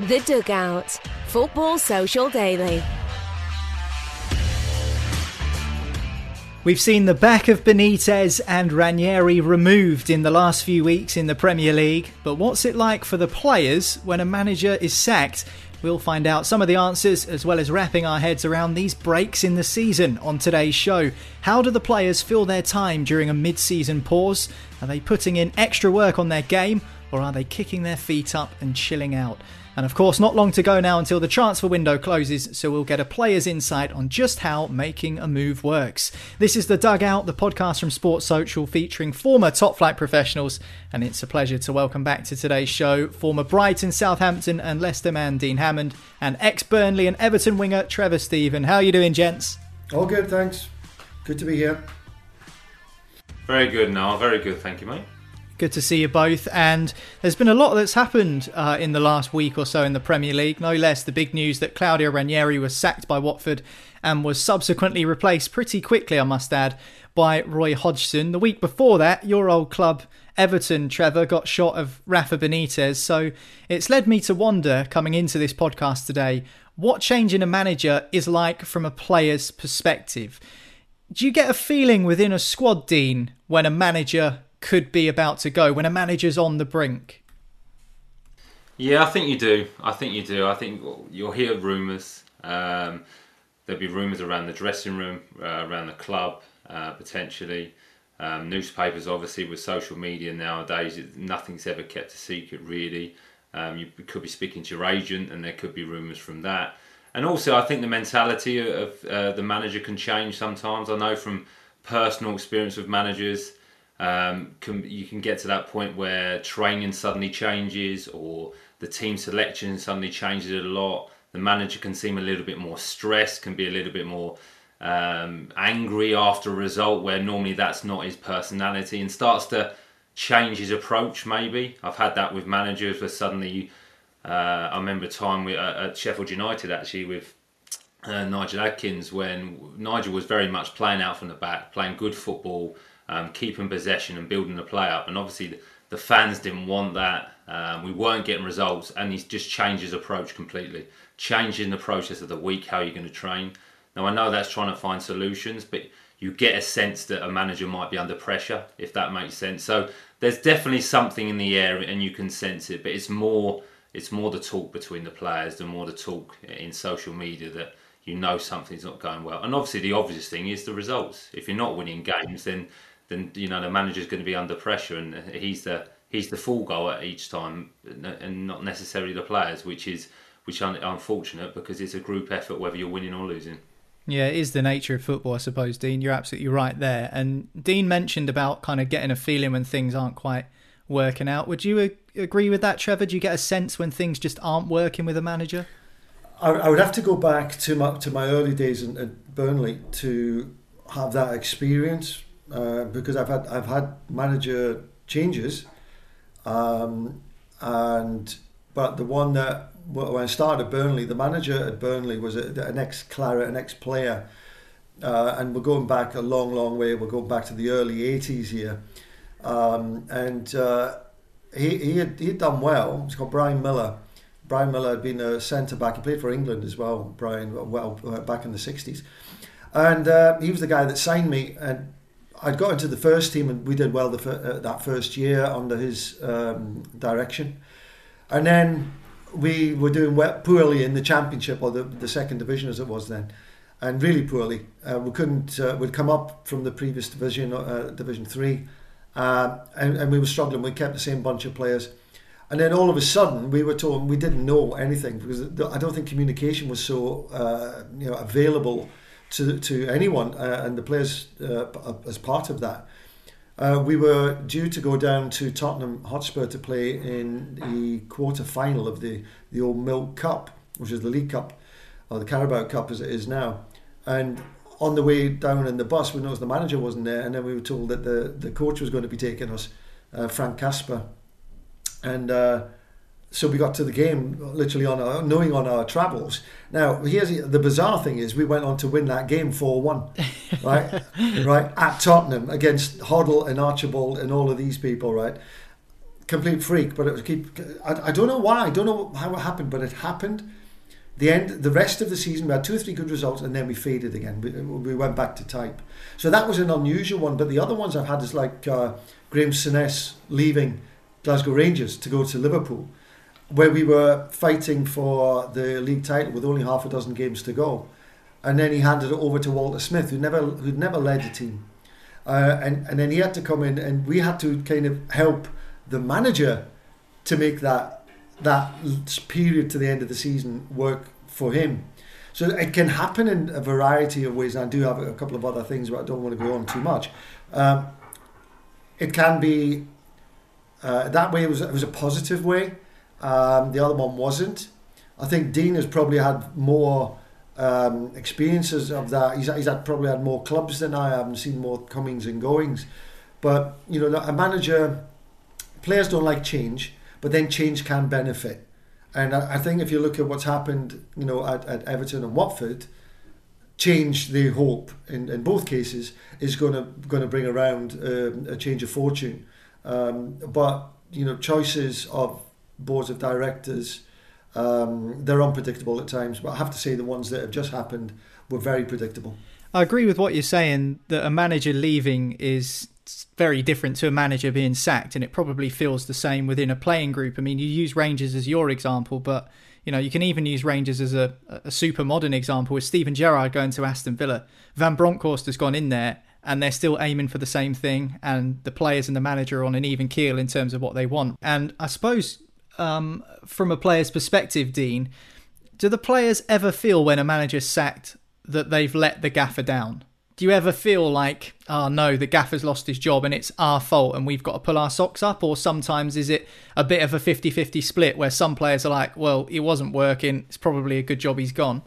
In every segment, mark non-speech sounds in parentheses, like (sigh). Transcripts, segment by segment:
The Dugout. Football Social Daily. We've seen the back of Benitez and Ranieri removed in the last few weeks in the Premier League, but what's it like for the players when a manager is sacked? We'll find out some of the answers as well as wrapping our heads around these breaks in the season on today's show. How do the players fill their time during a mid season pause? Are they putting in extra work on their game or are they kicking their feet up and chilling out? And of course, not long to go now until the transfer window closes, so we'll get a player's insight on just how making a move works. This is The Dugout, the podcast from Sports Social featuring former top flight professionals, and it's a pleasure to welcome back to today's show former Brighton, Southampton, and Leicester man Dean Hammond, and ex Burnley and Everton winger Trevor Steven. How are you doing, gents? All good, thanks. Good to be here. Very good, Noel. Very good, thank you, mate. Good to see you both. And there's been a lot that's happened uh, in the last week or so in the Premier League. No less the big news that Claudio Ranieri was sacked by Watford and was subsequently replaced pretty quickly, I must add, by Roy Hodgson. The week before that, your old club, Everton, Trevor, got shot of Rafa Benitez. So it's led me to wonder, coming into this podcast today, what changing a manager is like from a player's perspective. Do you get a feeling within a squad, Dean, when a manager could be about to go when a manager's on the brink? Yeah, I think you do. I think you do. I think you'll hear rumours. Um, there'll be rumours around the dressing room, uh, around the club, uh, potentially. Um, newspapers, obviously, with social media nowadays, nothing's ever kept a secret, really. Um, you could be speaking to your agent, and there could be rumours from that. And also, I think the mentality of uh, the manager can change sometimes. I know from personal experience with managers, um, can, you can get to that point where training suddenly changes or the team selection suddenly changes a lot. The manager can seem a little bit more stressed, can be a little bit more um, angry after a result where normally that's not his personality and starts to change his approach maybe. I've had that with managers where suddenly, uh, I remember a time uh, at Sheffield United actually with uh, Nigel Adkins when Nigel was very much playing out from the back, playing good football, um, keeping possession and building the play up. And obviously, the, fans didn't want that. Um, we weren't getting results, and he's just changed his approach completely, changing the process of the week, how you're going to train. Now, I know that's trying to find solutions, but you get a sense that a manager might be under pressure, if that makes sense. So there's definitely something in the air, and you can sense it. But it's more, it's more the talk between the players, the more the talk in social media that you know something's not going well. And obviously, the obvious thing is the results. If you're not winning games, then then you know the manager's going to be under pressure, and he's the he's the full goer each time, and not necessarily the players, which is which is unfortunate because it's a group effort whether you're winning or losing. Yeah, it is the nature of football, I suppose, Dean. You're absolutely right there. And Dean mentioned about kind of getting a feeling when things aren't quite working out. Would you agree with that, Trevor? Do you get a sense when things just aren't working with a manager? I, I would have to go back to my to my early days in, in Burnley to have that experience uh, because I've had I've had manager changes, um, and but the one that when I started Burnley, the manager at Burnley was a, an ex Claret, an ex player, uh, and we're going back a long, long way. We're going back to the early '80s here, um, and uh, he he had he had done well. It's called Brian Miller. Brian Miller had been a centre back. He played for England as well. Brian, well, back in the '60s, and uh, he was the guy that signed me. And I'd got into the first team and we did well the, uh, that first year under his um, direction. And then we were doing poorly in the championship or the, the second division as it was then, and really poorly. Uh, we couldn't. Uh, we'd come up from the previous division, uh, Division Three, uh, and, and we were struggling. We kept the same bunch of players, and then all of a sudden we were told we didn't know anything because I don't think communication was so uh, you know available to to anyone uh, and the players uh, as part of that. Uh, we were due to go down to Tottenham Hotspur to play in the quarter final of the, the old Milk Cup, which is the League Cup, or the Carabao Cup as it is now. And on the way down in the bus, we noticed the manager wasn't there, and then we were told that the, the coach was going to be taking us, uh, Frank Casper. And uh, so we got to the game literally on our, knowing on our travels. Now, here's the, the bizarre thing is we went on to win that game 4-1, (laughs) right? right, at Tottenham against Hoddle and Archibald and all of these people, right? Complete freak, but it was keep. I, I don't know why. I don't know how it happened, but it happened. The end, the rest of the season, we had two or three good results, and then we faded again. We, we went back to type. So that was an unusual one. But the other ones I've had is like uh, Graham Souness leaving Glasgow Rangers to go to Liverpool where we were fighting for the league title with only half a dozen games to go, and then he handed it over to Walter Smith, who never who'd never led a team, uh, and and then he had to come in, and we had to kind of help the manager to make that that period to the end of the season work for him. So it can happen in a variety of ways. And I do have a couple of other things, but I don't want to go on too much. Um, it can be uh, that way. It was it was a positive way um, the other one wasn't. I think Dean has probably had more um, experiences of that. He's, he's had probably had more clubs than I have and seen more comings and goings. But you know, a manager, players don't like change, but then change can benefit. And I, I think if you look at what's happened, you know, at, at Everton and Watford, change they hope in, in both cases is going to going to bring around uh, a change of fortune. Um, but you know, choices of boards of directors. Um, they're unpredictable at times, but I have to say the ones that have just happened were very predictable. I agree with what you're saying that a manager leaving is very different to a manager being sacked, and it probably feels the same within a playing group. I mean, you use Rangers as your example, but you know you can even use Rangers as a, a super modern example with Steven Gerrard going to Aston Villa. Van Bronckhorst has gone in there, and they're still aiming for the same thing, and the players and the manager are on an even keel in terms of what they want. And I suppose um, from a player's perspective, Dean, do the players ever feel when a manager's sacked that they've let the gaffer down? Do you ever feel like, oh no, the gaffer's lost his job and it's our fault and we've got to pull our socks up? Or sometimes is it a bit of a 50 50 split where some players are like, well, it wasn't working, it's probably a good job he's gone?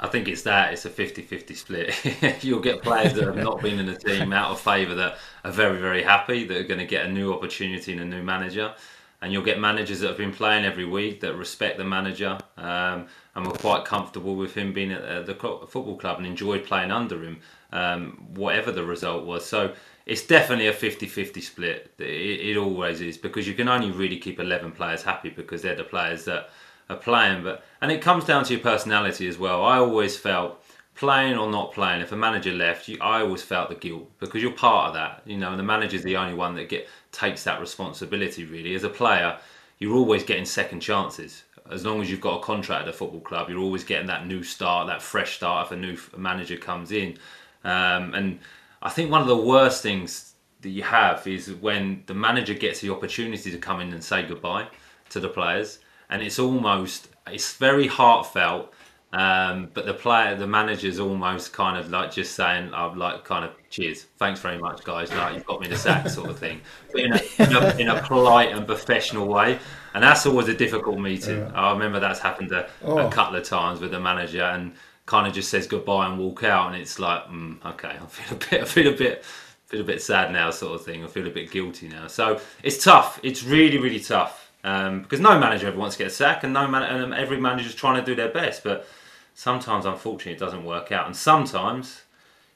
I think it's that. It's a 50 50 split. (laughs) You'll get players that have not been in the team out of favour that are very, very happy, that are going to get a new opportunity and a new manager and you'll get managers that have been playing every week that respect the manager um, and were quite comfortable with him being at the football club and enjoyed playing under him, um, whatever the result was. So it's definitely a 50-50 split. It, it, always is because you can only really keep 11 players happy because they're the players that are playing. But and it comes down to your personality as well. I always felt playing or not playing, if a manager left, you, I always felt the guilt because you're part of that. You know, and the manager's the only one that get takes that responsibility. Really, as a player, you're always getting second chances. As long as you've got a contract at a football club, you're always getting that new start, that fresh start if a new manager comes in. Um, and I think one of the worst things that you have is when the manager gets the opportunity to come in and say goodbye to the players, and it's almost it's very heartfelt um, but the player, the manager's almost kind of like just saying, "I'm like kind of cheers, thanks very much, guys. Like you've got me in the sack, sort of thing, but in a, in a, in a polite and professional way. And that's always a difficult meeting. Yeah. I remember that's happened a, oh. a, couple of times with the manager, and kind of just says goodbye and walk out, and it's like, mm, okay, I feel a bit, I feel a bit, feel a bit sad now, sort of thing. I feel a bit guilty now. So it's tough. It's really, really tough um, because no manager ever wants to get a sack, and no man, and every manager's trying to do their best, but sometimes unfortunately it doesn't work out. And sometimes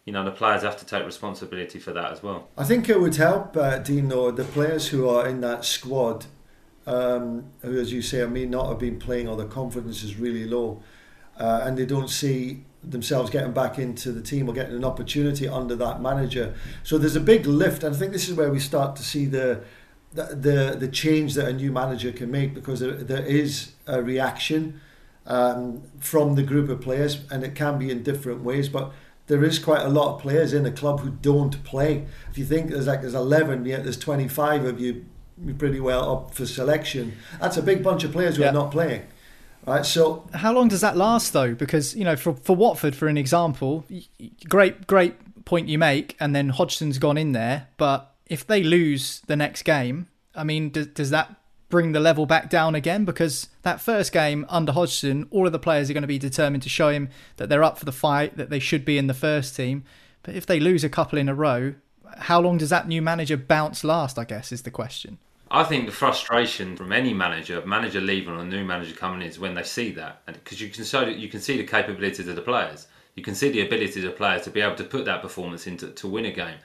you know the players have to take responsibility for that as well. I think it would help uh, dean though the players who are in that squad um, who as you say may not have been playing or their confidence is really low uh, and they don't see themselves getting back into the team or getting an opportunity under that manager. So there's a big lift and i think this is where we start to see the the the, the change that a new manager can make because there, there is a reaction um, from the group of players, and it can be in different ways. But there is quite a lot of players in a club who don't play. If you think there's like there's 11, yet there's 25 of you pretty well up for selection. That's a big bunch of players who are not playing. Right, so how long does that last though? Because you know, for for Watford, for an example, great great point you make, and then Hodgson's gone in there, but if they lose the next game, I mean, does, does that bring the level back down again? Because that first game under Hodgson, all of the players are going to be determined to show him that they're up for the fight, that they should be in the first team. But if they lose a couple in a row, how long does that new manager bounce last? I guess is the question. I think the frustration from any manager, manager leaving or a new manager coming in, is when they see that, because you can so you can see the capabilities of the players, you can see the ability of the players to be able to put that performance into to win a game.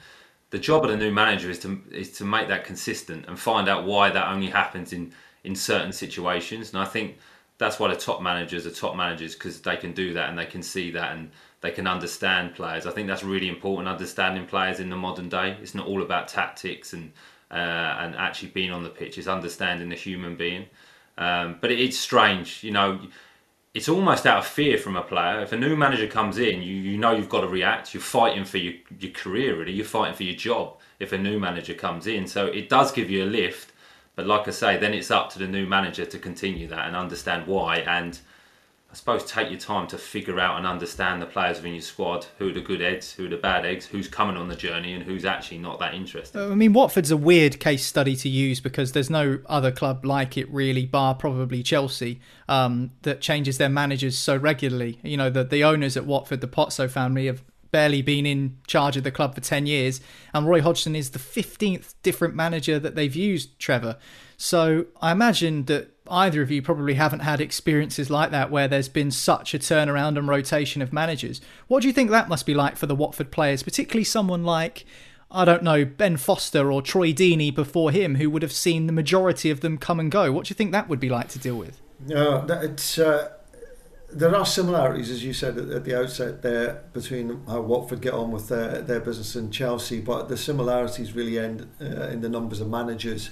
The job of the new manager is to is to make that consistent and find out why that only happens in in certain situations. And I think that's why the top managers are top managers because they can do that and they can see that and they can understand players. I think that's really important. Understanding players in the modern day. It's not all about tactics and uh, and actually being on the pitch. It's understanding the human being. Um, but it's strange, you know. It's almost out of fear from a player. If a new manager comes in, you, you know you've got to react. You're fighting for your, your career, really. You're fighting for your job if a new manager comes in. So it does give you a lift. But like I say, then it's up to the new manager to continue that and understand why and I suppose take your time to figure out and understand the players within your squad, who are the good eggs, who are the bad eggs, who's coming on the journey, and who's actually not that interested. I mean, Watford's a weird case study to use because there's no other club like it really, bar probably Chelsea, um, that changes their managers so regularly. You know, the the owners at Watford, the Pozzo family, have barely been in charge of the club for 10 years and Roy Hodgson is the 15th different manager that they've used Trevor so I imagine that either of you probably haven't had experiences like that where there's been such a turnaround and rotation of managers. What do you think that must be like for the Watford players, particularly someone like, I don't know, Ben Foster or Troy Deeney before him, who would have seen the majority of them come and go? What do you think that would be like to deal with? No, it's. Uh, there are similarities, as you said at, the outset there, between how Watford get on with their, their business and Chelsea, but the similarities really end uh, in the numbers of managers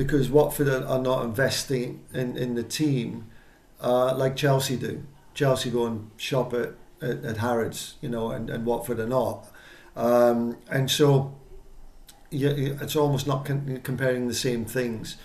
because Watford are, not investing in, in the team uh, like Chelsea do. Chelsea go and shop at, at, at Harrods, you know, and, and Watford are not. Um, and so yeah, it's almost not con- comparing the same things.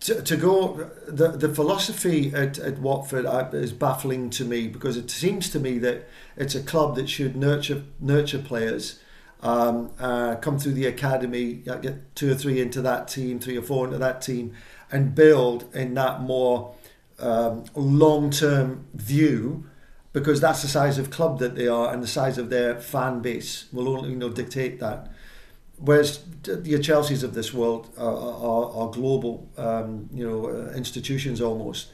To, to go, the, the philosophy at, at Watford uh, is baffling to me because it seems to me that it's a club that should nurture nurture players um, uh, come through the academy, get two or three into that team, three or four into that team, and build in that more um, long-term view, because that's the size of club that they are and the size of their fan base will only you know dictate that. Whereas the Chelseas of this world are, are, are global, um, you know, uh, institutions almost.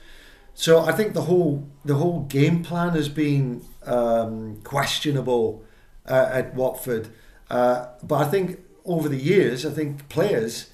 So I think the whole the whole game plan has been um, questionable uh, at Watford. Uh, but I think over the years, I think players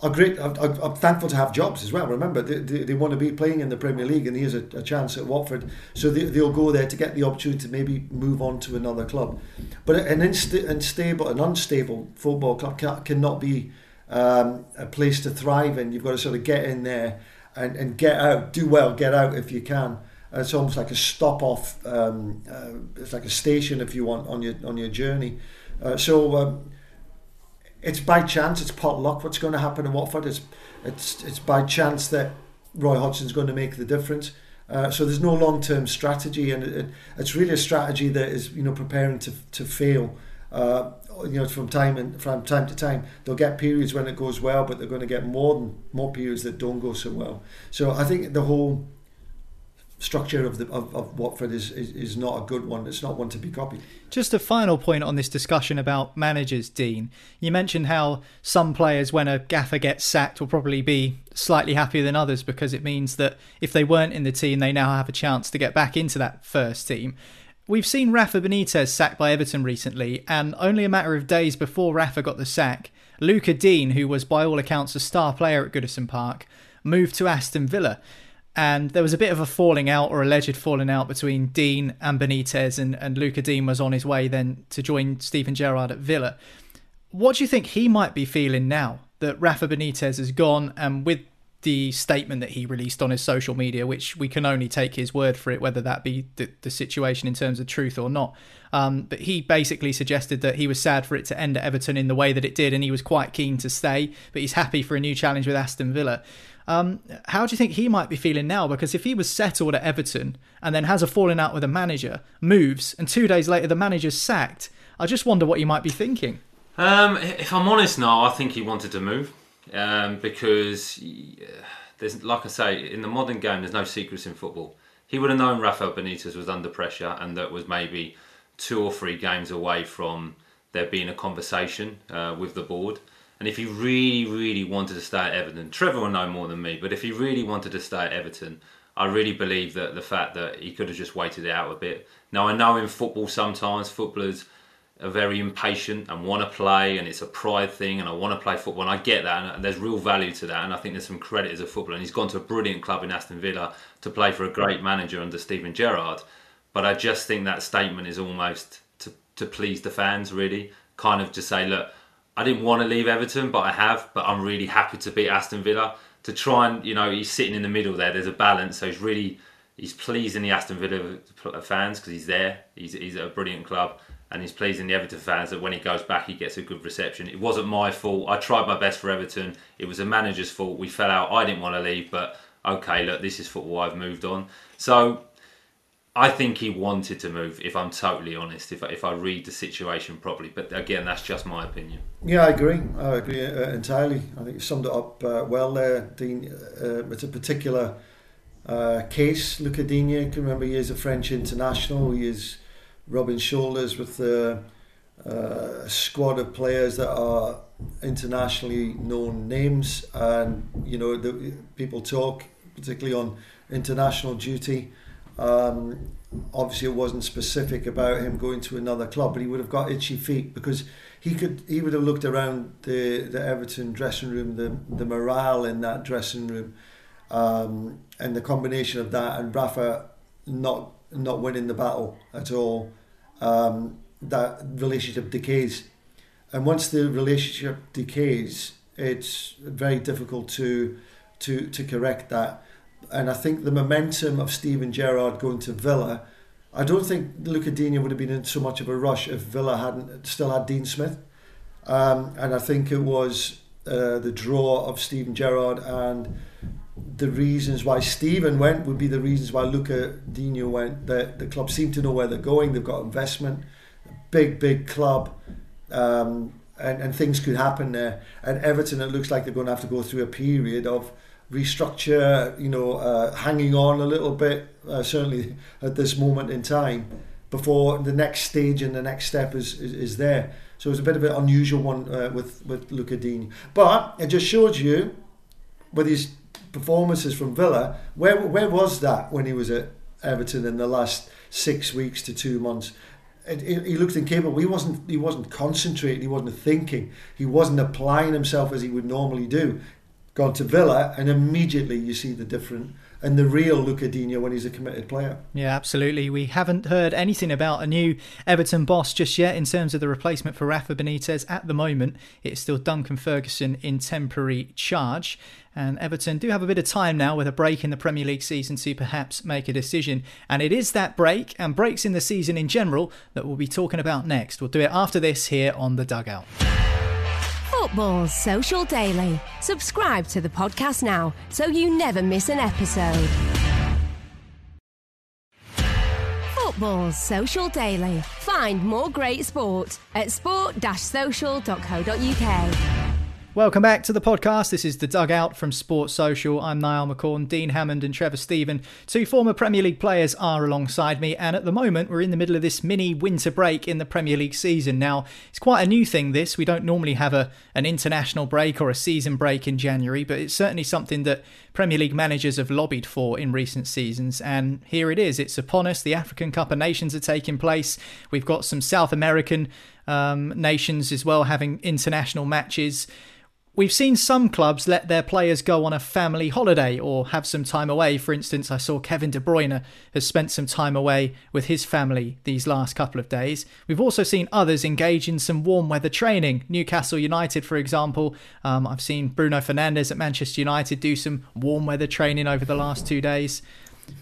are great. I'm, I'm thankful to have jobs as well. Remember, they, they, they, want to be playing in the Premier League, and here's a, a chance at Watford. So they, they'll go there to get the opportunity to maybe move on to another club. But an unstable, an unstable football club can, cannot be um, a place to thrive in. You've got to sort of get in there and, and get out, do well, get out if you can. It's almost like a stop off. Um, uh, it's like a station, if you want, on your on your journey. Uh, so um, it's by chance, it's pot luck what's going to happen in Watford. It's, it's, it's by chance that Roy Hodgson's going to make the difference. Uh, so there's no long-term strategy, and it, it's really a strategy that is, you know, preparing to to fail. Uh, you know, from time and from time to time, they'll get periods when it goes well, but they're going to get more than more periods that don't go so well. So I think the whole structure of the of, of Watford is, is, is not a good one. It's not one to be copied. Just a final point on this discussion about managers, Dean. You mentioned how some players, when a gaffer gets sacked, will probably be slightly happier than others because it means that if they weren't in the team, they now have a chance to get back into that first team. We've seen Rafa Benitez sacked by Everton recently, and only a matter of days before Rafa got the sack, Luca Digne, who was by all accounts a star player at Goodison Park, moved to Aston Villa and there was a bit of a falling out or alleged falling out between Digne and Benitez, and, and Lucas Digne was on his way then to join Steven Gerrard at Villa. What do you think he might be feeling now that Rafa Benitez is gone and with the statement that he released on his social media, which we can only take his word for it, whether that be the, the situation in terms of truth or not. Um, but he basically suggested that he was sad for it to end at Everton in the way that it did, and he was quite keen to stay, but he's happy for a new challenge with Aston Villa. Um, how do you think he might be feeling now? Because if he was settled at Everton and then has a falling out with a manager, moves, and two days later the manager's sacked, I just wonder what he might be thinking. Um, if I'm honest, now I think he wanted to move um, because there's, like I say, in the modern game, there's no secrets in football. He would have known Rafael Benitez was under pressure and that was maybe two or three games away from there being a conversation uh, with the board. And if he really, really wanted to stay at Everton, Trevor will know more than me, but if he really wanted to stay at Everton, I really believe that the fact that he could have just waited it out a bit. Now, I know in football sometimes footballers are very impatient and want to play, and it's a pride thing, and I want to play football, and I get that, and there's real value to that, and I think there's some credit as a footballer. And he's gone to a brilliant club in Aston Villa to play for a great manager under Steven Gerrard. But I just think that statement is almost to, to please the fans, really. Kind of just say, look, I didn't want to leave Everton, but I have, but I'm really happy to beat Aston Villa to try and you know he's sitting in the middle there. There's a balance, so he's really he's pleasing the Aston Villa fans because he's there. He's he's at a brilliant club, and he's pleasing the Everton fans that when he goes back, he gets a good reception. It wasn't my fault. I tried my best for Everton. It was the manager's fault. We fell out. I didn't want to leave, but okay, look, this is football. I've moved on. So I think he wanted to move. If I'm totally honest, if I, if I read the situation properly, but again, that's just my opinion. Yeah, I agree. I agree uh, entirely. I think you summed it up uh, well there, Dean. Uh, it's a particular uh, case. Luca you can remember he is a French international. He is rubbing shoulders with the uh, squad of players that are internationally known names, and you know the people talk particularly on international duty. Um, obviously, it wasn't specific about him going to another club, but he would have got itchy feet because he could. He would have looked around the the Everton dressing room, the the morale in that dressing room, um, and the combination of that and Rafa not not winning the battle at all. Um, that relationship decays, and once the relationship decays, it's very difficult to to to correct that and I think the momentum of Steven Gerrard going to Villa, I don't think Luca Digne would have been in so much of a rush if Villa hadn't still had Dean Smith. Um, and I think it was uh, the draw of Steven Gerrard and the reasons why Steven went would be the reasons why Luca Digne went. The, the club seem to know where they're going. They've got investment, big, big club. Um, and, and things could happen there. And Everton, it looks like they're going to have to go through a period of restructure, you know, uh, hanging on a little bit, uh, certainly at this moment in time, before the next stage and the next step is, is, is there. So it's a bit of an unusual one uh, with, with Luca Digne. But it just shows you, with his performances from Villa, where, where was that when he was at Everton in the last six weeks to two months? he looked incapable. He wasn't. He wasn't concentrating. He wasn't thinking. He wasn't applying himself as he would normally do gone to Villa, and immediately you see the different and the real Luca Digne when he's a committed player. Yeah, absolutely. We haven't heard anything about a new Everton boss just yet in terms of the replacement for Rafa Benitez. At the moment, it's still Duncan Ferguson in temporary charge. And Everton do have a bit of time now with a break in the Premier League season to perhaps make a decision. And it is that break and breaks in the season in general that we'll be talking about next. We'll do it after this here on The Dugout. Football's Social Daily. Subscribe to the podcast now so you never miss an episode. Football's Social Daily. Find more great sport at sport-social.co.uk. Welcome back to the podcast. This is the Dugout from Sports Social. I'm Niall McCorn, Dean Hammond, and Trevor Steven, Two former Premier League players are alongside me, and at the moment, we're in the middle of this mini winter break in the Premier League season. Now, it's quite a new thing, this. We don't normally have a, an international break or a season break in January, but it's certainly something that Premier League managers have lobbied for in recent seasons. And here it is. It's upon us. The African Cup of Nations are taking place. We've got some South American um, nations as well having international matches. We've seen some clubs let their players go on a family holiday or have some time away. For instance, I saw Kevin De Bruyne has spent some time away with his family these last couple of days. We've also seen others engage in some warm weather training. Newcastle United, for example, um, I've seen Bruno Fernandes at Manchester United do some warm weather training over the last two days.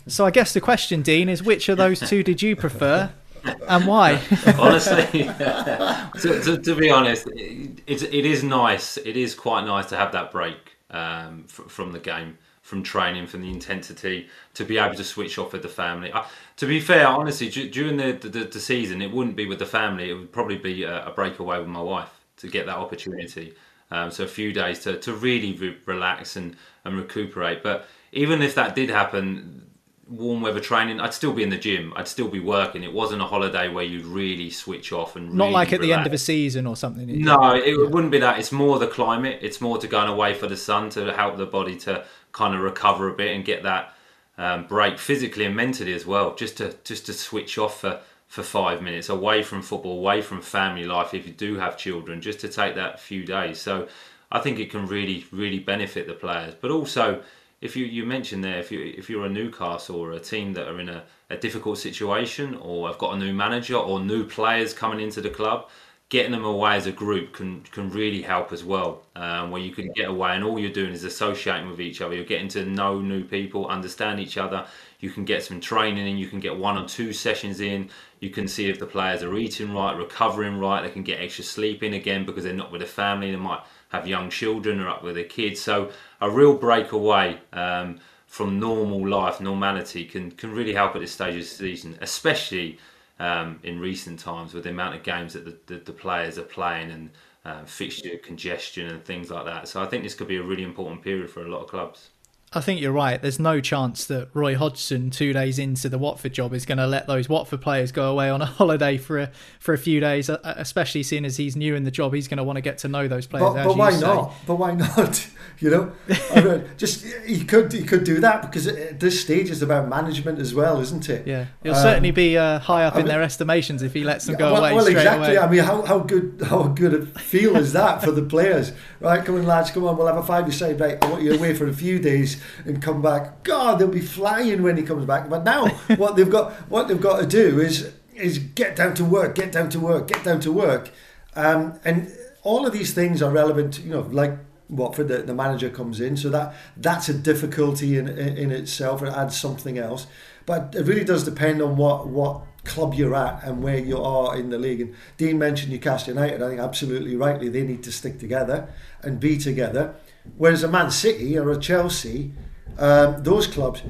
So I guess the question, Dean, is which of those two did you prefer? (laughs) and why? (laughs) Honestly, (laughs) to, to, to, be honest, it, it is nice. It is quite nice to have that break um, f- from the game, from training, from the intensity, to be able to switch off with the family. Uh, to be fair, honestly, d- during the, the, the, season, it wouldn't be with the family. It would probably be a, a break away with my wife. to get that opportunity. Um, so a few days to, to really re- relax and, and recuperate. But even if that did happen, warm weather training, I'd still be in the gym. I'd still be working. It wasn't a holiday where you'd really switch off and not really like at the end of a season or something. it? No, it wouldn't be that. It's more the climate. It's more to going away for the sun to help the body to kind of recover a bit and get that um, break physically and mentally as well. Just to just to switch off for for five minutes away from football, away from family life. If you do have children, just to take that few days. So I think it can really really benefit the players, but also. If you, you mentioned there, if you if you're a Newcastle or a team that are in a, a difficult situation or have got a new manager or new players coming into the club, getting them away as a group can can really help as well. Um, where you can get away and all you're doing is associating with each other. You're getting to know new people, understand each other. You can get some training in. You can get one or two sessions in. You can see if the players are eating right, recovering right. They can get extra sleep in again because they're not with a family. They might have young children or up with their kids. So a real breakaway. Um, from normal life, normality can, can really help at this stage of the season, especially um, in recent times with the amount of games that the, the, the players are playing and um, fixture congestion and things like that. So I think this could be a really important period for a lot of clubs. I think you're right. There's no chance that Roy Hodgson, two days into the Watford job, is going to let those Watford players go away on a (laughs) holiday for a for a few days. uh, Especially seeing as he's new in the job, he's going to want to get to know those players. But, but why say. not? But why (laughs) not? You know, I mean, (laughs) just he could he could do that because at this stage it's about management as well, isn't it? Yeah, he'll Um, certainly be uh, high up I in mean- their estimations if he lets them go well, away well, exactly. away. I mean, how, how good how good a feel is that for the players? Right, come on, lads, come on. We'll have a five. You say, right, I want you away for a few days and come back. God, they'll be flying when he comes back. But now, (laughs) what they've got what they've got to do is is get down to work, get down to work, get down to work, um, and all of these things are relevant. You know, like Watford, the, the manager comes in, so that that's a difficulty in, in itself. It adds something else, but it really does depend on what what club you're at and where you are in the league. And Dean mentioned Newcastle United. I think absolutely rightly they need to stick together and be together. Whereas a Man City or a Chelsea, um, those clubs.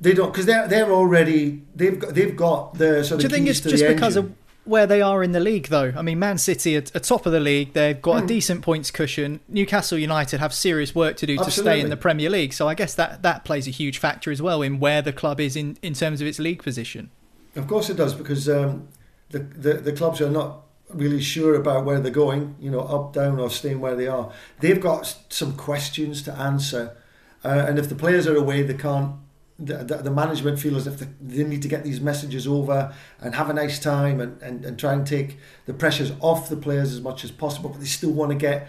They don't because they're they're already they've got they've got the sort of. Do you think it's just because engine. of where they are in the league, though? I mean, Man City are, are top of the league. They've Hmm. got a decent points cushion. Newcastle United have serious work to do to stay in the Premier League. So I guess that, that plays a huge factor as well in where the club is in, in terms of its league position. Of course it does because um, the, the the clubs are not really sure about where they're going. You know, up, down, or staying where they are. They've got some questions to answer, uh, and if the players are away, they can't. The, the, the management feel as if they, they need to get these messages over and have a nice time and, and, and try and take the pressures off the players as much as possible, but they still want to get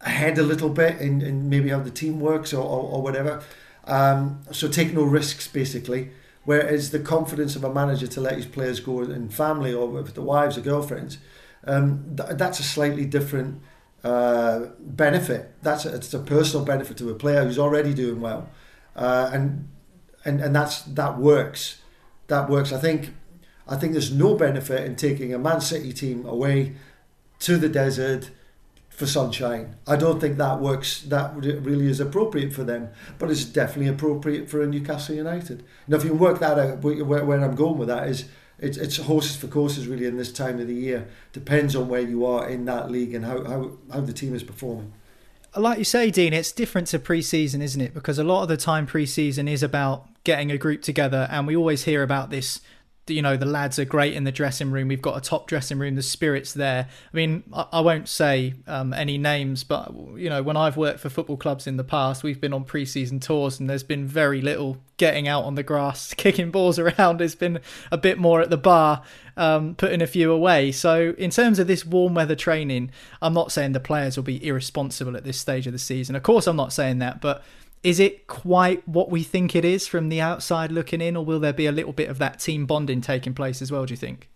ahead a little bit and, in maybe how the team works or, or, or whatever. Um, so take no risks, basically. Whereas the confidence of a manager to let his players go and family or with the wives or girlfriends, um, th- that's a slightly different uh, benefit. That's a, it's a personal benefit to a player who's already doing well, uh, and and and that's that works. That works. I think I think there's no benefit in taking a Man City team away to the desert for sunshine. I don't think that works. That really is appropriate for them, but it's definitely appropriate for a Newcastle United. Now, if you work that out, where, I'm going with that is it's it's horses for courses really in this time of the year. Depends on where you are in that league and how how, how the team is performing. Like you say, Dean, it's different to pre-season, isn't it? Because a lot of the time, pre-season is about getting a group together, and we always hear about this. You know, the lads are great in the dressing room. We've got a top dressing room. The spirit's there. I mean, I, I won't say um, any names, but you know, when I've worked for football clubs in the past, we've been on pre-season tours, and there's been very little getting out on the grass, (laughs) kicking balls around. There's been a bit more at the bar, um, putting a few away. So, in terms of this warm weather training, I'm not saying the players will be irresponsible at this stage of the season. Of course, I'm not saying that, but is it quite what we think it is from the outside looking in, or will there be a little bit of that team bonding taking place as well? Do you think?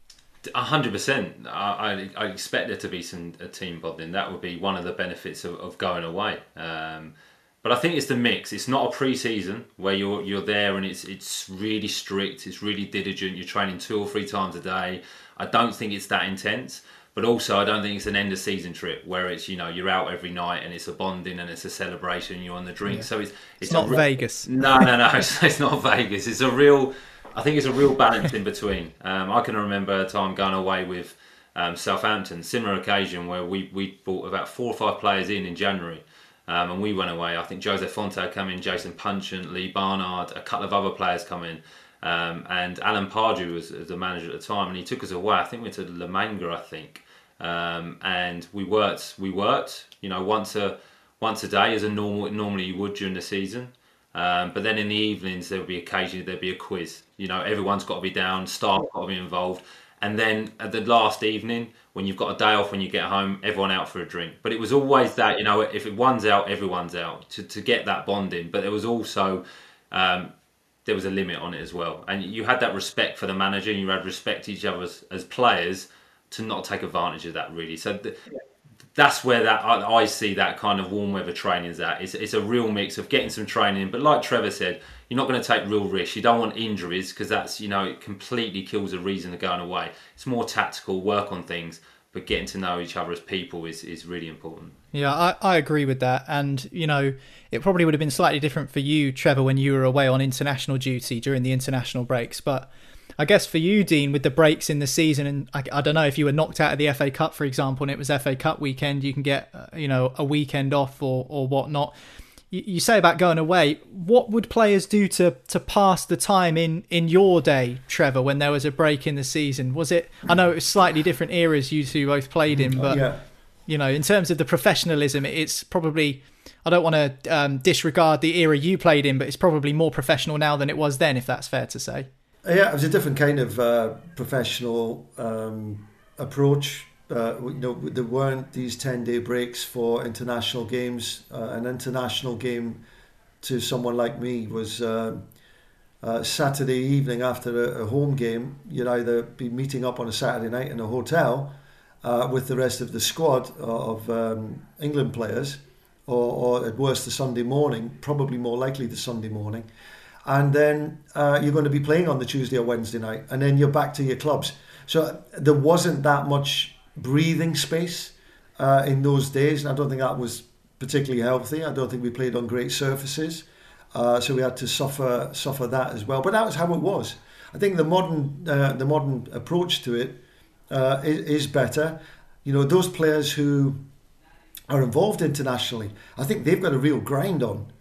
A hundred percent. I, expect there to be some team bonding. That would be one of the benefits of, of going away. Um, but I think it's the mix. It's not a pre-season where you're you're there and it's it's really strict. It's really diligent. You're training two or three times a day. I don't think it's that intense. But also, I don't think it's an end of season trip where it's you know you're out every night and it's a bonding and it's a celebration. And you're on the drink, so it's It's not re- Vegas. no, no, no. (laughs) It's, it's not Vegas. It's a real. I think it's a real balance in between. Um, I can remember a time going away with um, Southampton, similar occasion where we we brought about four or five players in in January. Um, and we went away. I think Jose Fonte come in, Jason Puncheon, Lee Barnard, a couple of other players come in. Um, and Alan Pardew was, the manager at the time, and he took us away. I think we went to La Manga, I think, um, and we worked. We worked, you know, once a once a day as a normal normally you would during the season. Um, but then in the evenings there would be occasionally there'd be a quiz. You know, everyone's got to be down, staff got to be involved, and then at the last evening when you've got a day off when you get home, everyone out for a drink. But it was always that you know if one's out, everyone's out to to get that bonding. But there was also um, there was a limit on it as well, and you had that respect for the manager, and you had respect to each other as, as players to not take advantage of that really. So. The, that's where that I, I, see that kind of warm weather training is at. It's, it's a real mix of getting some training, but like Trevor said, you're not going to take real risks. You don't want injuries because that's you know it completely kills the reason of going away. It's more tactical, work on things, but getting to know each other as people is is really important. Yeah, I, I agree with that, and you know it probably would have been slightly different for you, Trevor, when you were away on international duty during the international breaks, but I guess for you, Dean, with the breaks in the season, and I, I, don't know if you were knocked out of the FA Cup, for example, and it was FA Cup weekend, you can get uh, you know a weekend off or or whatnot. You, you say about going away. What would players do to to pass the time in in your day, Trevor, when there was a break in the season? Was it? I know it was slightly different eras you two both played in, but yeah. You know, in terms of the professionalism, it's probably. I don't want to um, disregard the era you played in, but it's probably more professional now than it was then, if that's fair to say. Yeah, it was a different kind of uh, professional um, approach. Uh, you know, there weren't these ten-day breaks for international games. Uh, an international game to someone like me was uh, uh, Saturday evening after a, a, home game. You'd either be meeting up on a Saturday night in a hotel uh, with the rest of the squad of um, England players, or, or at worst the Sunday morning. Probably more likely the Sunday morning and then uh, you're going to be playing on the Tuesday or Wednesday night, and then you're back to your clubs. So there wasn't that much breathing space uh, in those days, and I don't think that was particularly healthy. I don't think we played on great surfaces, uh, so we had to suffer suffer that as well. But that was how it was. I think the modern uh, the modern approach to it uh, is, better. You know, those players who are involved internationally, I think they've got a real grind on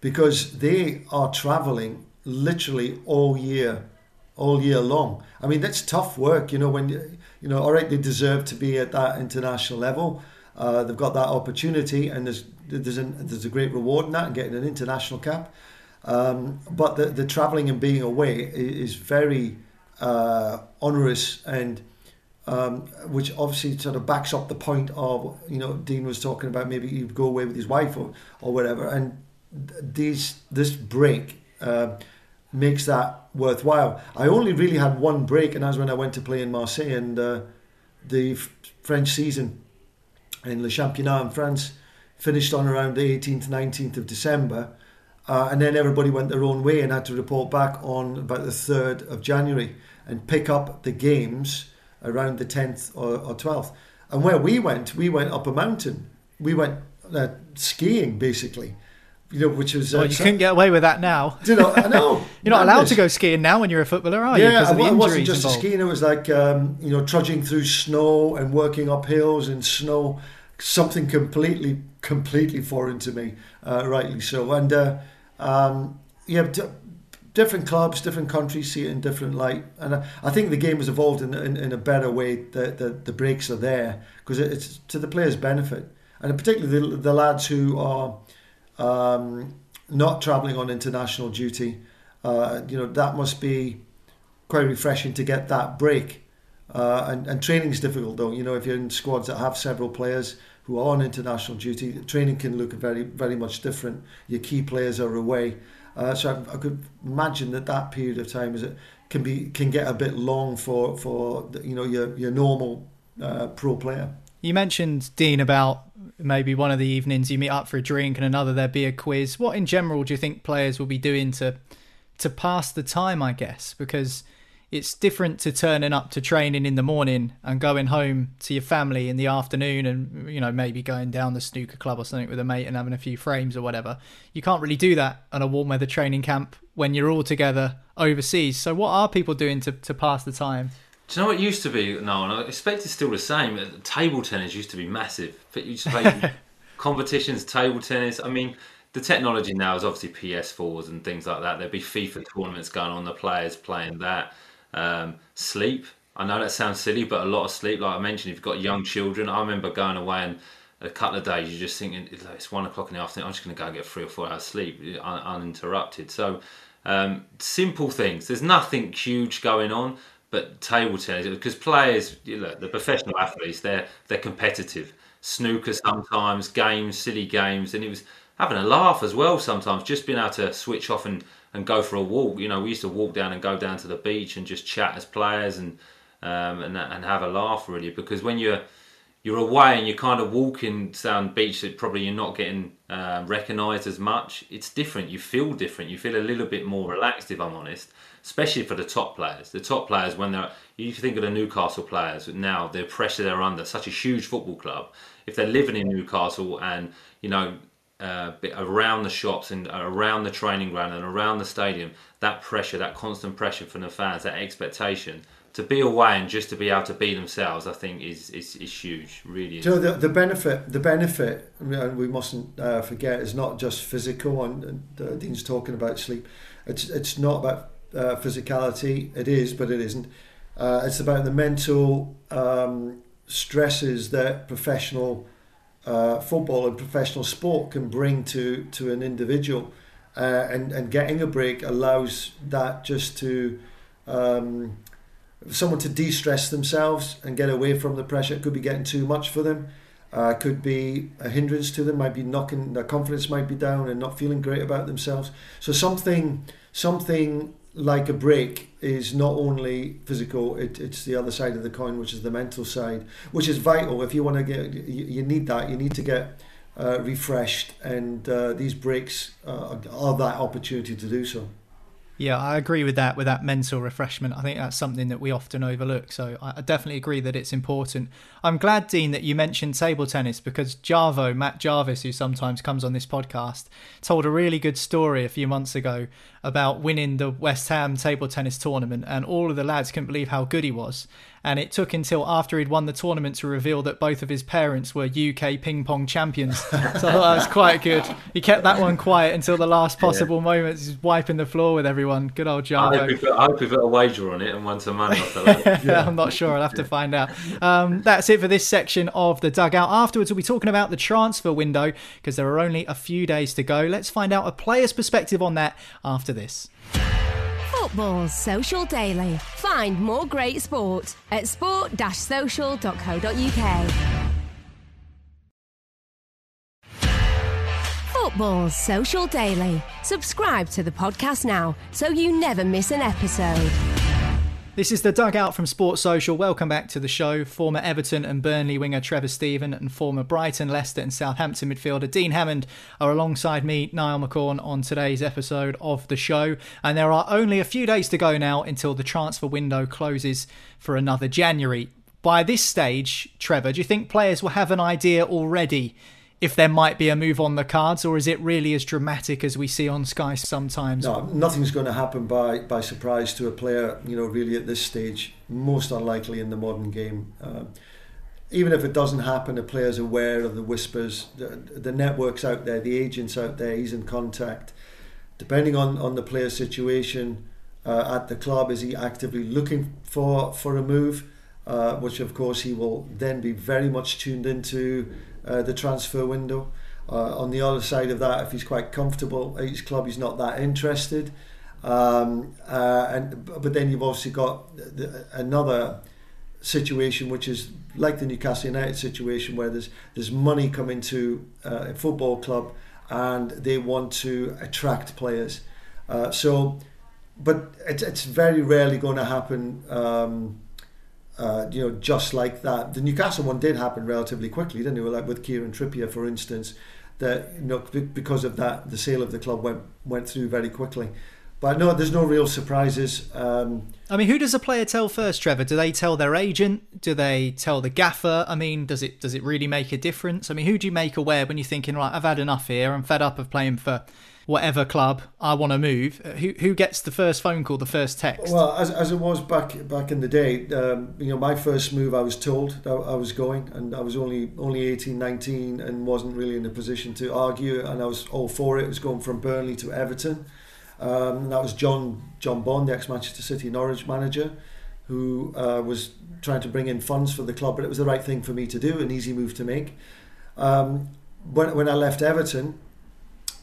because they are traveling literally all year all year long. I mean that's tough work you know when you know all right they deserve to be at that international level. Uh, they've got that opportunity and there's there's a, there's a great reward in that and getting an international cap. Um, but the, the traveling and being away is very uh, onerous and um, which obviously sort of backs up the point of you know Dean was talking about maybe he'd go away with his wife or, or whatever and these this break uh, makes that worthwhile. I only really had one break, and that was when I went to play in Marseille and uh, the French season in Le Championnat in France finished on around the 18th, 19th of December. Uh, and then everybody went their own way and had to report back on about the 3rd of January and pick up the games around the 10th or, or 12th. And where we went, we went up a mountain. We went uh, skiing basically you know, which was. Uh, well, you couldn't get away with that now. (laughs) Do you know? I know. (laughs) you're not allowed to go skiing now when you're a footballer, are you? Yeah, it wasn't just involved. skiing. It was like um, you know, trudging through snow and working up hills in snow. Something completely, completely foreign to me, uh, rightly so. And uh, um, yeah, different clubs, different countries see it in different light. And I, I think the game has evolved in, in, in a better way. The, the, the breaks are there because it's to the players' benefit, and particularly the, the lads who are um, not travelling on international duty. Uh, you know that must be quite refreshing to get that break. Uh, and, and is difficult though. You know, if you're in squads that have several players who are on international duty, training can look very, very much different. Your key players are away, uh, so I, I, could imagine that that period of time is it can be can get a bit long for for you know your your normal uh, pro player. You mentioned Dean about maybe one of the evenings you meet up for a drink and another there be a quiz. What in general do you think players will be doing to to pass the time? I guess because it's different to turning up to training in the morning and going home to your family in the afternoon and you know maybe going down the snooker club or something with a mate and having a few frames or whatever you can't really do that on a warm weather training camp when you're all together overseas so what are people doing to, to pass the time Do you know what it used to be? No, and I expect it's still the same. Uh, table tennis used to be massive. You used to play (laughs) competitions, table tennis. I mean, the technology now is obviously PS4s and things like that. There'd be FIFA tournaments going on, the players playing that. Um, sleep. I know that sounds silly, but a lot of sleep. Like I mentioned, if you've got young children, I remember going away and a couple of days you're just thinking it's one o'clock in the afternoon. I'm just going to go get three or four hours sleep uninterrupted. So um, simple things. There's nothing huge going on, but table tennis because players, you know, the professional athletes, they're they're competitive. Snooker sometimes, games, silly games, and it was having a laugh as well sometimes. Just being able to switch off and, and go for a walk. You know, we used to walk down and go down to the beach and just chat as players and um, and and have a laugh really because when you're you're away and you're kind of walking down beach that probably you're not getting uh, recognised as much. It's different. You feel different. You feel a little bit more relaxed, if I'm honest. Especially for the top players. The top players, when they're, you think of the Newcastle players now, the pressure they're under, such a huge football club. If they're living in Newcastle and you know uh, around the shops and around the training ground and around the stadium, that pressure, that constant pressure from the fans, that expectation to be away and just to be able to be themselves, I think is is, is huge. Really. Is. So the, the benefit, the benefit, and we mustn't uh, forget, is not just physical. And uh, Dean's talking about sleep. It's it's not about uh, physicality. It is, but it isn't. Uh, it's about the mental um, stresses that professional uh, football and professional sport can bring to to an individual, uh, and and getting a break allows that just to. Um, someone to de-stress themselves and get away from the pressure. It could be getting too much for them. Uh, could be a hindrance to them. Might be knocking their confidence might be down and not feeling great about themselves. So something something like a break is not only physical. It, it's the other side of the coin, which is the mental side, which is vital. If you want to get, you, you need that. You need to get. Uh, refreshed, and uh, these breaks uh, are that opportunity to do so. Yeah, I agree with that. With that mental refreshment, I think that's something that we often overlook. So I definitely agree that it's important. I'm glad, Dean, that you mentioned table tennis because Jarvo, Matt Jarvis, who sometimes comes on this podcast, told a really good story a few months ago about winning the West Ham table tennis tournament, and all of the lads couldn't believe how good he was and it took until after he'd won the tournament to reveal that both of his parents were UK ping pong champions. (laughs) so I thought that was quite good. He kept that one quiet until the last possible yeah. moments. He's wiping the floor with everyone. Good old Jarvo. I hope he put, a wager on it and won some money off that. (laughs) yeah. I'm not sure. I'll have to find out. Um, that's it for this section of the dugout. Afterwards, we'll be talking about the transfer window because there are only a few days to go. Let's find out a player's perspective on that after this. Football's Social Daily. Find more great sport at sport-social.co.uk. Football's Social Daily. Subscribe to the podcast now so you never miss an episode. This is the dugout from Sports Social. Welcome back to the show. Former Everton and Burnley winger Trevor Steven and former Brighton, Leicester, and Southampton midfielder Dean Hammond are alongside me, Niall McCorn, on today's episode of the show. And there are only a few days to go now until the transfer window closes for another January. By this stage, Trevor, do you think players will have an idea already if there might be a move on the cards, or is it really as dramatic as we see on Sky sometimes? No, nothing's going to happen by, by surprise to a player, you know, really at this stage. Most unlikely in the modern game. Uh, even if it doesn't happen, a player's aware of the whispers, the, the networks out there, the agents out there, he's in contact. Depending on, on the player's situation uh, at the club, is he actively looking for, for a move? Uh, which of course he will then be very much tuned into uh, the transfer window. Uh, on the other side of that, if he's quite comfortable at his club, he's not that interested. Um, uh, and but then you've obviously got the, another situation which is like the Newcastle United situation where there's there's money coming to uh, a football club and they want to attract players. So, but it's, it's very rarely going to happen. Um, uh, you know, just like that. The Newcastle one did happen relatively quickly, didn't it? Like with Kieran Trippier, for instance, that you know because of that, the sale of the club went went through very quickly. but no, there's no real surprises. Um, I mean, who does a player tell first, Trevor? Do they tell their agent? Do they tell the gaffer? I mean, does it does it really make a difference? I mean, who do you make aware when you're thinking, right, I've had enough here. I'm fed up of playing for whatever club. I want to move. Uh, who who gets the first phone call, the first text? Well, as, as it was back back in the day, um, you know, my first move, I was told that I was going, and I was only only 18, 19, and wasn't really in a position to argue, and I was all for it. It was going from Burnley to Everton. Um, that was John John Bond, the ex Manchester City Norwich manager, who uh, was trying to bring in funds for the club, but it was the right thing for me to do, an easy move to make. Um, when, when I left Everton,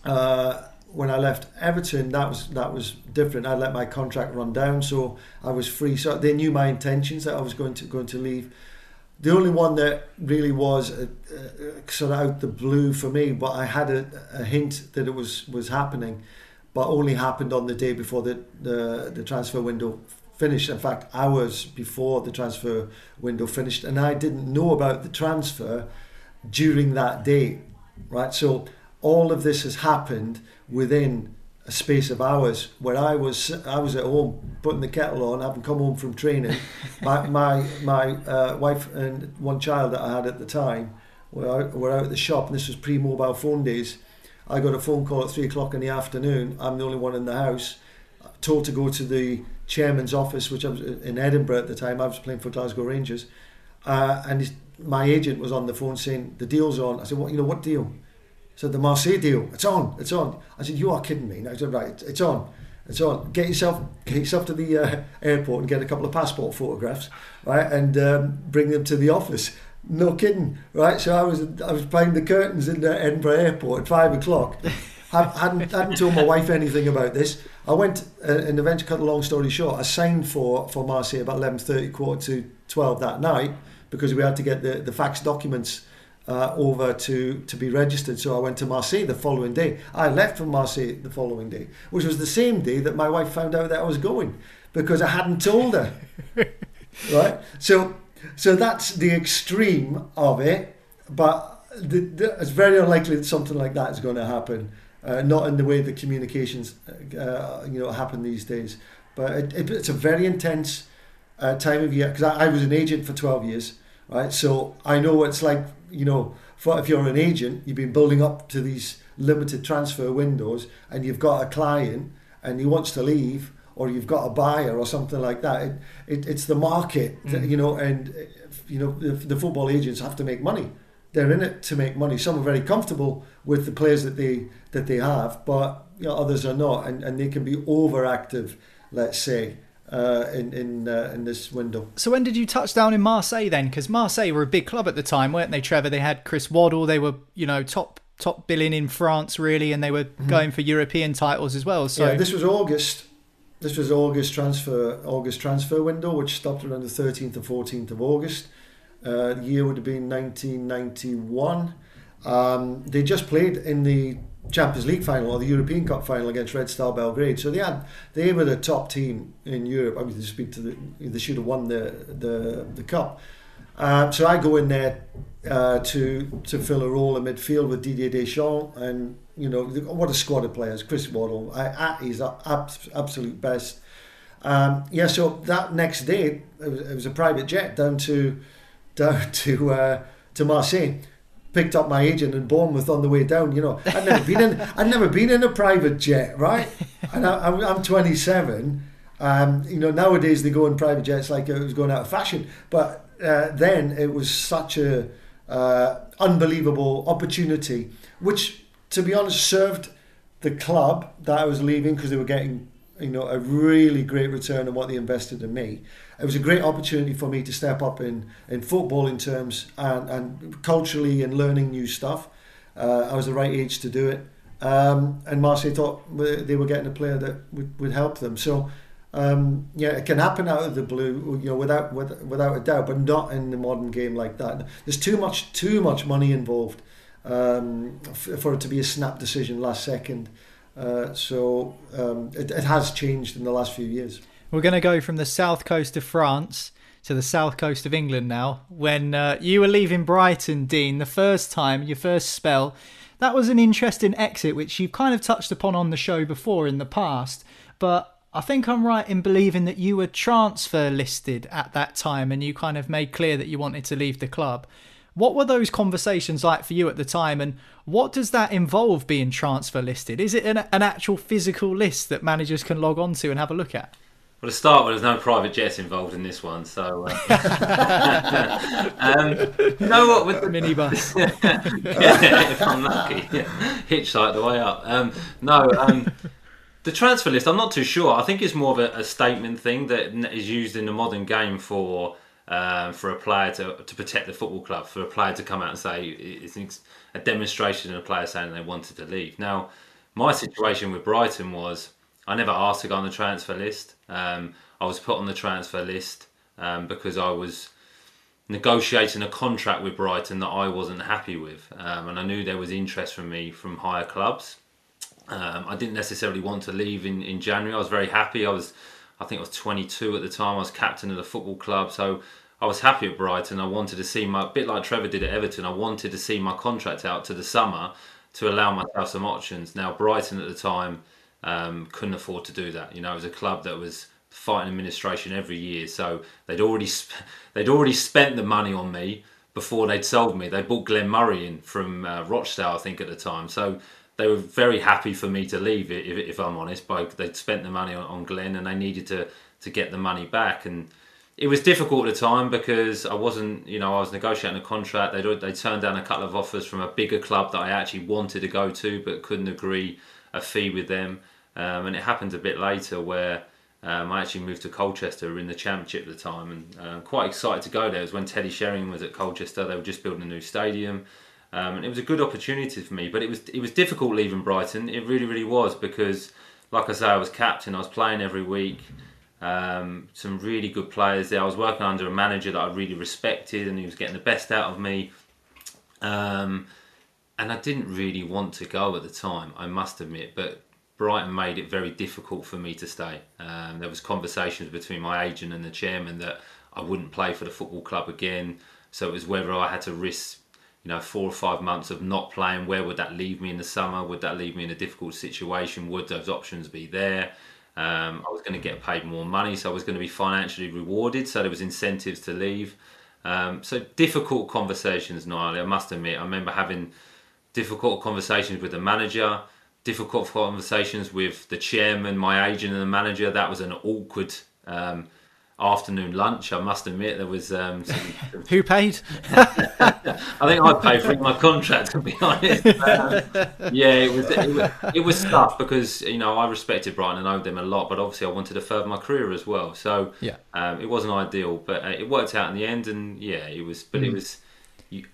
uh, when I left Everton, that was that was different. I let my contract run down, so I was free. So they knew my intentions that I was going to going to leave. The only one that really was uh, uh, sort of out the blue for me, but I had a, a hint that it was was happening but only happened on the day before the, the, the transfer window finished. In fact, hours before the transfer window finished, and I didn't know about the transfer during that day, right? So all of this has happened within a space of hours where I was I was at home putting the kettle on, having come home from training. (laughs) my my, my uh, wife and one child that I had at the time were out, were out at the shop, and this was pre-mobile phone days I got a phone call at three o'clock in the afternoon. I'm the only one in the house. Told to go to the chairman's office, which I was in Edinburgh at the time. I was playing for Glasgow Rangers, uh, and my agent was on the phone saying the deal's on. I said, "What? You know what deal?" Said the Marseille deal. It's on. It's on. I said, "You are kidding me." I said, "Right, it's on." It's on. Get yourself, get yourself to the uh, airport and get a couple of passport photographs, right, and um, bring them to the office. No kidding, right? So I was I was playing the curtains in the Edinburgh airport at five o'clock. (laughs) hadn't hadn't told my wife anything about this. I went uh, and eventually cut a long story short. I signed for for Marseille about eleven thirty, quarter to twelve that night because we had to get the the fax documents uh, over to to be registered. So I went to Marseille the following day. I left for Marseille the following day, which was the same day that my wife found out that I was going because I hadn't told her. (laughs) right. So so that's the extreme of it, but the, the, it's very unlikely that something like that is going to happen. Uh, not in the way the communications, uh, you know, happen these days. But it, it, it's a very intense uh, time of year because I, I, was an agent for 12 years, right? So I know what it's like, you know, for, if you're an agent, you've been building up to these limited transfer windows and you've got a client and he wants to leave or you've got a buyer or something like that. It, it it's the market, mm. you know, and you know the, the, football agents have to make money. They're in it to make money. Some are very comfortable with the players that they that they have, but you know, others are not, and, and they can be overactive, let's say. Uh, in in uh, in this window. So when did you touch down in Marseille then? Because Marseille were a big club at the time, weren't they, Trevor? They had Chris Waddle. They were you know top top billing in France really, and they were mm-hmm. going for European titles as well. So yeah, this was August this was August transfer August transfer window, which stopped around the 13th and 14th of August. Uh, the year would have been 1991. Um, they just played in the Champions League final or the European Cup final against Red Star Belgrade. So they had they were the top team in Europe. I mean, to speak to the they should have won the the the cup. Uh, so I go in there uh, to to fill a role in midfield with Didier Deschamps and you know, what a squad of players. Chris Waddle at his absolute best. Um, yeah, so that next day it was, it was, a private jet down to (laughs) down to uh, to Marseille. Picked up my agent in Bournemouth on the way down. You know, I'd never been in I'd never been in a private jet, right? (laughs) And I, I'm 27. Um, you know, nowadays they go in private jets like it was going out of fashion, but uh, then it was such a uh, unbelievable opportunity, which to be honest, served the club that I was leaving because they were getting you know a really great return on what they invested in me. It was a great opportunity for me to step up in in football in terms and, and culturally and learning new stuff. Uh, I was the right age to do it, um, and Marseille thought they were getting a player that would, would help them. So. Um, yeah, it can happen out of the blue, you know, without without a doubt, but not in the modern game like that. There's too much too much money involved um, for it to be a snap decision last second. Uh, so um, it, it has changed in the last few years. We're going to go from the south coast of France to the south coast of England now. When uh, you were leaving Brighton, Dean, the first time, your first spell, that was an interesting exit, which you've kind of touched upon on the show before in the past. but I think I'm right in believing that you were transfer listed at that time and you kind of made clear that you wanted to leave the club. What were those conversations like for you at the time, and what does that involve being transfer listed? Is it an, an actual physical list that managers can log on to and have a look at? Well, to start with, there's no private jets involved in this one, so. Uh, (laughs) um, you know what? With the minibus, (laughs) yeah, if I'm lucky, yeah. hitchhike the way up. Um, no, um, the transfer list. I'm not too sure. I think it's more of a, a statement thing that is used in the modern game for um, for a player to, to protect the football club, for a player to come out and say it's a demonstration of a player saying they wanted to leave. Now, my situation with Brighton was I never asked to go on the transfer list. Um, I was put on the transfer list um, because I was negotiating a contract with Brighton that I wasn't happy with, um, and I knew there was interest from me from higher clubs. Um, I didn't necessarily want to leave in, in January. I was very happy. I was, I think I was 22 at the time. I was captain of the football club, so I was happy at Brighton. I wanted to see my, bit like Trevor did at Everton. I wanted to see my contract out to the summer to allow myself some options. Now Brighton at the time um, couldn't afford to do that. You know, it was a club that was fighting administration every year, so they'd already sp- (laughs) they'd already spent the money on me before they'd sold me. They bought Glenn Murray in from uh, Rochdale, I think, at the time. So they were very happy for me to leave, if, if I'm honest. But they'd spent the money on, on Glenn, and they needed to to get the money back. And it was difficult at the time because I wasn't, you know, I was negotiating a contract. They they turned down a couple of offers from a bigger club that I actually wanted to go to, but couldn't agree a fee with them. Um, and it happened a bit later where um, I actually moved to Colchester in the Championship at the time, and uh, quite excited to go there. It was when Teddy Sheringham was at Colchester. They were just building a new stadium, um, and it was a good opportunity for me. But it was it was difficult leaving Brighton. It really really was because, like I say, I was captain. I was playing every week. Um, some really good players there. I was working under a manager that I really respected, and he was getting the best out of me. Um, and I didn't really want to go at the time, I must admit. But Brighton made it very difficult for me to stay. Um, there was conversations between my agent and the chairman that I wouldn't play for the football club again. So it was whether I had to risk, you know, four or five months of not playing. Where would that leave me in the summer? Would that leave me in a difficult situation? Would those options be there? Um, I was going to get paid more money, so I was going to be financially rewarded. So there was incentives to leave. Um, so difficult conversations, Niall. I must admit, I remember having difficult conversations with the manager difficult conversations with the chairman, my agent, and the manager. That was an awkward um, afternoon lunch. I must admit, there was. Um, some, (laughs) Who paid? (laughs) I think I paid for it, my contract, to be honest. Um, yeah, it was, it was, it was tough because you know I respected Brighton and owed them a lot, but obviously I wanted to further my career as well. So yeah, um, it wasn't ideal, but uh, it worked out in the end, and yeah, it was. But mm. it was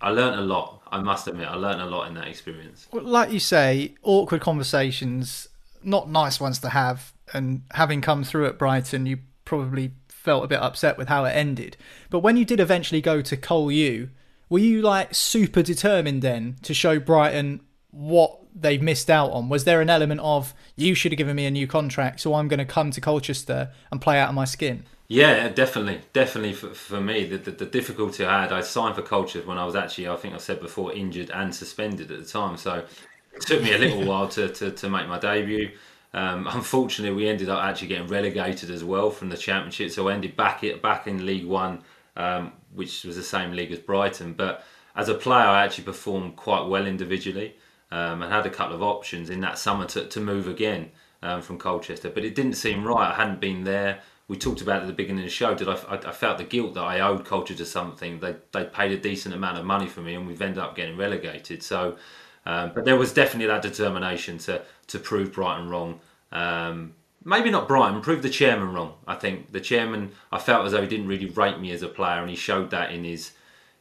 I learned a lot. I must admit, I learned a lot in that experience. Like you say, awkward conversations, not nice ones to have. And having come through at Brighton, you probably felt a bit upset with how it ended. But when you did eventually go to Col U, were you like super determined then to show Brighton what they've missed out on? Was there an element of you should have given me a new contract, so I'm going to come to Colchester and play out of my skin? Yeah, definitely, definitely for, for me, the, the, the, difficulty I had, I signed for Colchester when I was actually, I think I said before, injured and suspended at the time. So it took me a little (laughs) while to, to, to make my debut. Um, unfortunately, we ended up actually getting relegated as well from the Championship, so I ended back it back in League One, um, which was the same league as Brighton. But as a player, I actually performed quite well individually um, and had a couple of options in that summer to, to move again um, from Colchester. But it didn't seem right. I hadn't been there we talked about at the beginning of the show. Did I, I, I felt the guilt that I owed Colchester something? They they paid a decent amount of money for me, and we've ended up getting relegated. So, um, but there was definitely that determination to to prove Brighton wrong. Um, maybe not Brighton, prove the chairman wrong. I think the chairman. I felt as though he didn't really rate me as a player, and he showed that in his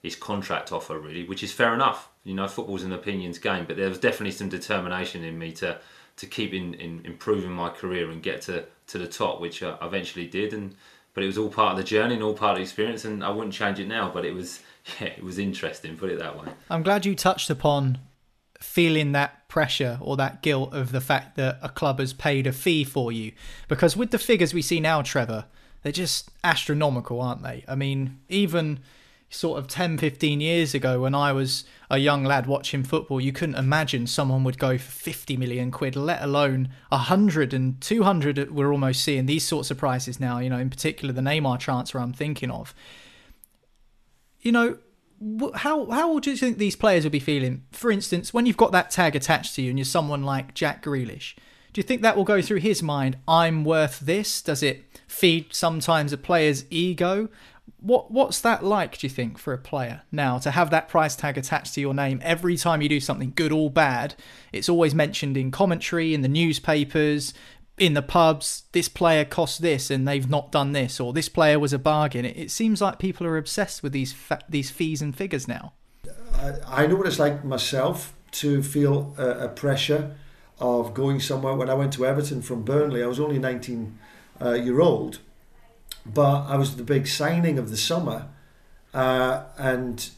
his contract offer, really, which is fair enough. You know, football's an opinions game, but there was definitely some determination in me to to keep in, in improving my career and get to, to the top, which I eventually did. And but it was all part of the journey and all part of the experience, and I wouldn't change it now. But it was (laughs) yeah, it was interesting. Put it that way. I'm glad you touched upon feeling that pressure or that guilt of the fact that a club has paid a fee for you, because with the figures we see now, Trevor, they're just astronomical, aren't they? I mean, even sort of 10, 15 years ago when I was a young lad watching football, you couldn't imagine someone would go for 50 million quid, let alone 100 and 200. We're almost seeing these sorts of prices now, you know, in particular the Neymar transfer I'm thinking of. You know, how how do you think these players will be feeling? For instance, when you've got that tag attached to you and you're someone like Jack Grealish, do you think that will go through his mind? I'm worth this. Does it feed sometimes a player's ego? What what's that like? Do you think for a player now to have that price tag attached to your name every time you do something good or bad? It's always mentioned in commentary in the newspapers, in the pubs. This player cost this, and they've not done this, or this player was a bargain. It, it seems like people are obsessed with these fa- these fees and figures now. I, I know what it's like myself to feel a, a, pressure of going somewhere. When I went to Everton from Burnley, I was only 19 uh, year old but I was the big signing of the summer, uh, and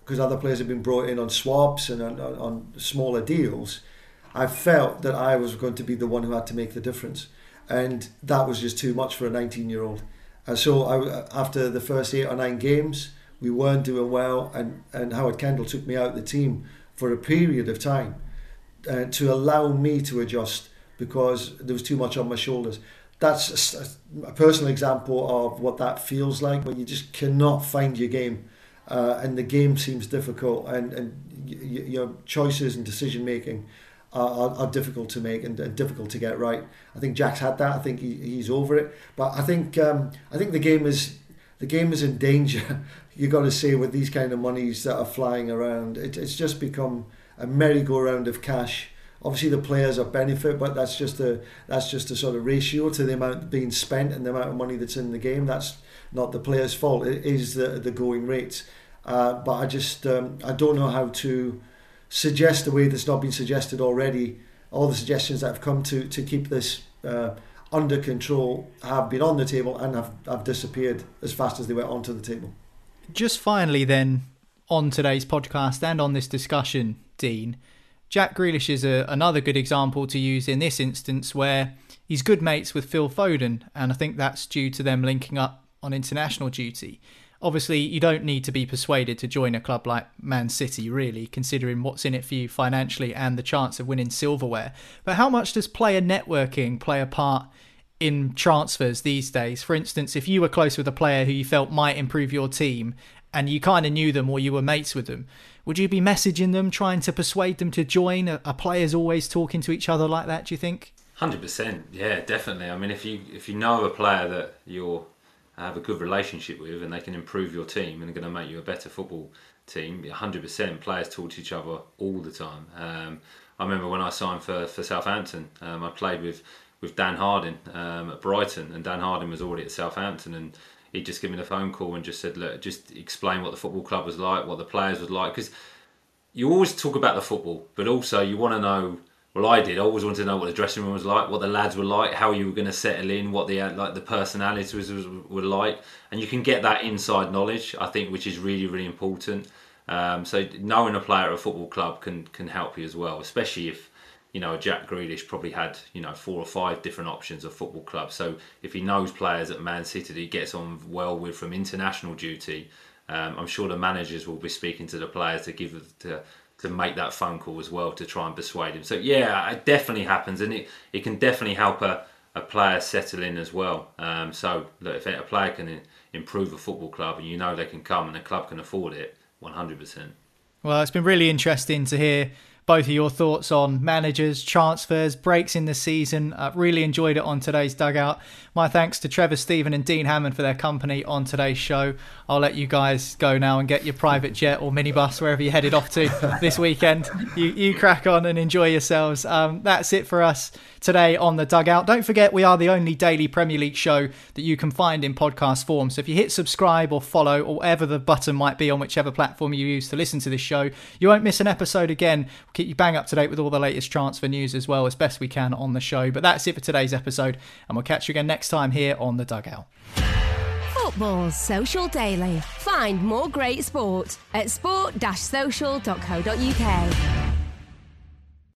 because other players had been brought in on swaps and on, on, smaller deals, I felt that I was going to be the one who had to make the difference, and that was just too much for a 19-year-old. And so I, after the first eight or nine games, we weren't doing well, and, and Howard Kendall took me out of the team for a period of time uh, to allow me to adjust because there was too much on my shoulders that's a, a, personal example of what that feels like when you just cannot find your game uh, and the game seems difficult and, and y- y- your choices and decision making are, are, are difficult to make and, and, difficult to get right. I think Jack's had that. I think he, he's over it. But I think um, I think the game is the game is in danger. you got to say with these kind of monies that are flying around, it, it's just become a merry-go-round of cash obviously the players are benefit, but that's just a that's just a sort of ratio to the amount being spent and the amount of money that's in the game. That's not the players' fault. It is the the going rates. Uh, but I just um, I don't know how to suggest a way that's not been suggested already. All the suggestions that have come to to keep this uh, under control have been on the table and have, have disappeared as fast as they went onto the table. Just finally, then, on today's podcast and on this discussion, Dean, Jack Grealish is a, another good example to use in this instance where he's good mates with Phil Foden, and I think that's due to them linking up on international duty. Obviously, you don't need to be persuaded to join a club like Man City, really, considering what's in it for you financially and the chance of winning silverware. But how much does player networking play a part in transfers these days? For instance, if you were close with a player who you felt might improve your team and you kind of knew them or you were mates with them, would you be messaging them, trying to persuade them to join? Are, players always talking to each other like that? Do you think? Hundred percent, yeah, definitely. I mean, if you if you know a player that you're have a good relationship with and they can improve your team and they're going to make you a better football team, 100% players talk to each other all the time. Um, I remember when I signed for, for Southampton, um, I played with, with Dan Harding um, at Brighton, and Dan Harding was already at Southampton, and he just gave me the phone call and just said, look, just explain what the football club was like, what the players was like, because you always talk about the football, but also you want to know. Well, I did. I always wanted to know what the dressing room was like, what the lads were like, how you were going to settle in, what the like the personalities was, were like, and you can get that inside knowledge. I think, which is really really important. Um, so knowing a player at a football club can can help you as well, especially if you know, Jack Grealish probably had, you know, four or five different options of football clubs. So if he knows players at Man City that he gets on well with from international duty, um, I'm sure the managers will be speaking to the players to give to to make that phone call as well to try and persuade him. So yeah, it definitely happens, and it, it can definitely help a, a player settle in as well. Um, so look, if a player can improve a football club and you know they can come and the club can afford it, 100%. Well, it's been really interesting to hear both of your thoughts on managers, transfers, breaks in the season. Uh, really enjoyed it on today's dugout. My thanks to Trevor Steven, and Dean Hammond for their company on today's show. I'll let you guys go now and get your private jet or minibus wherever you're headed off to (laughs) this weekend. You you crack on and enjoy yourselves. Um, that's it for us today on the dugout. Don't forget we are the only daily Premier League show that you can find in podcast form. So if you hit subscribe or follow or whatever the button might be on whichever platform you use to listen to this show, you won't miss an episode again. Keep you bang up to date with all the latest transfer news as well as best we can on the show. But that's it for today's episode, and we'll catch you again next time here on the dugout. Football's Social Daily. Find more great sport at sport-social.co.uk.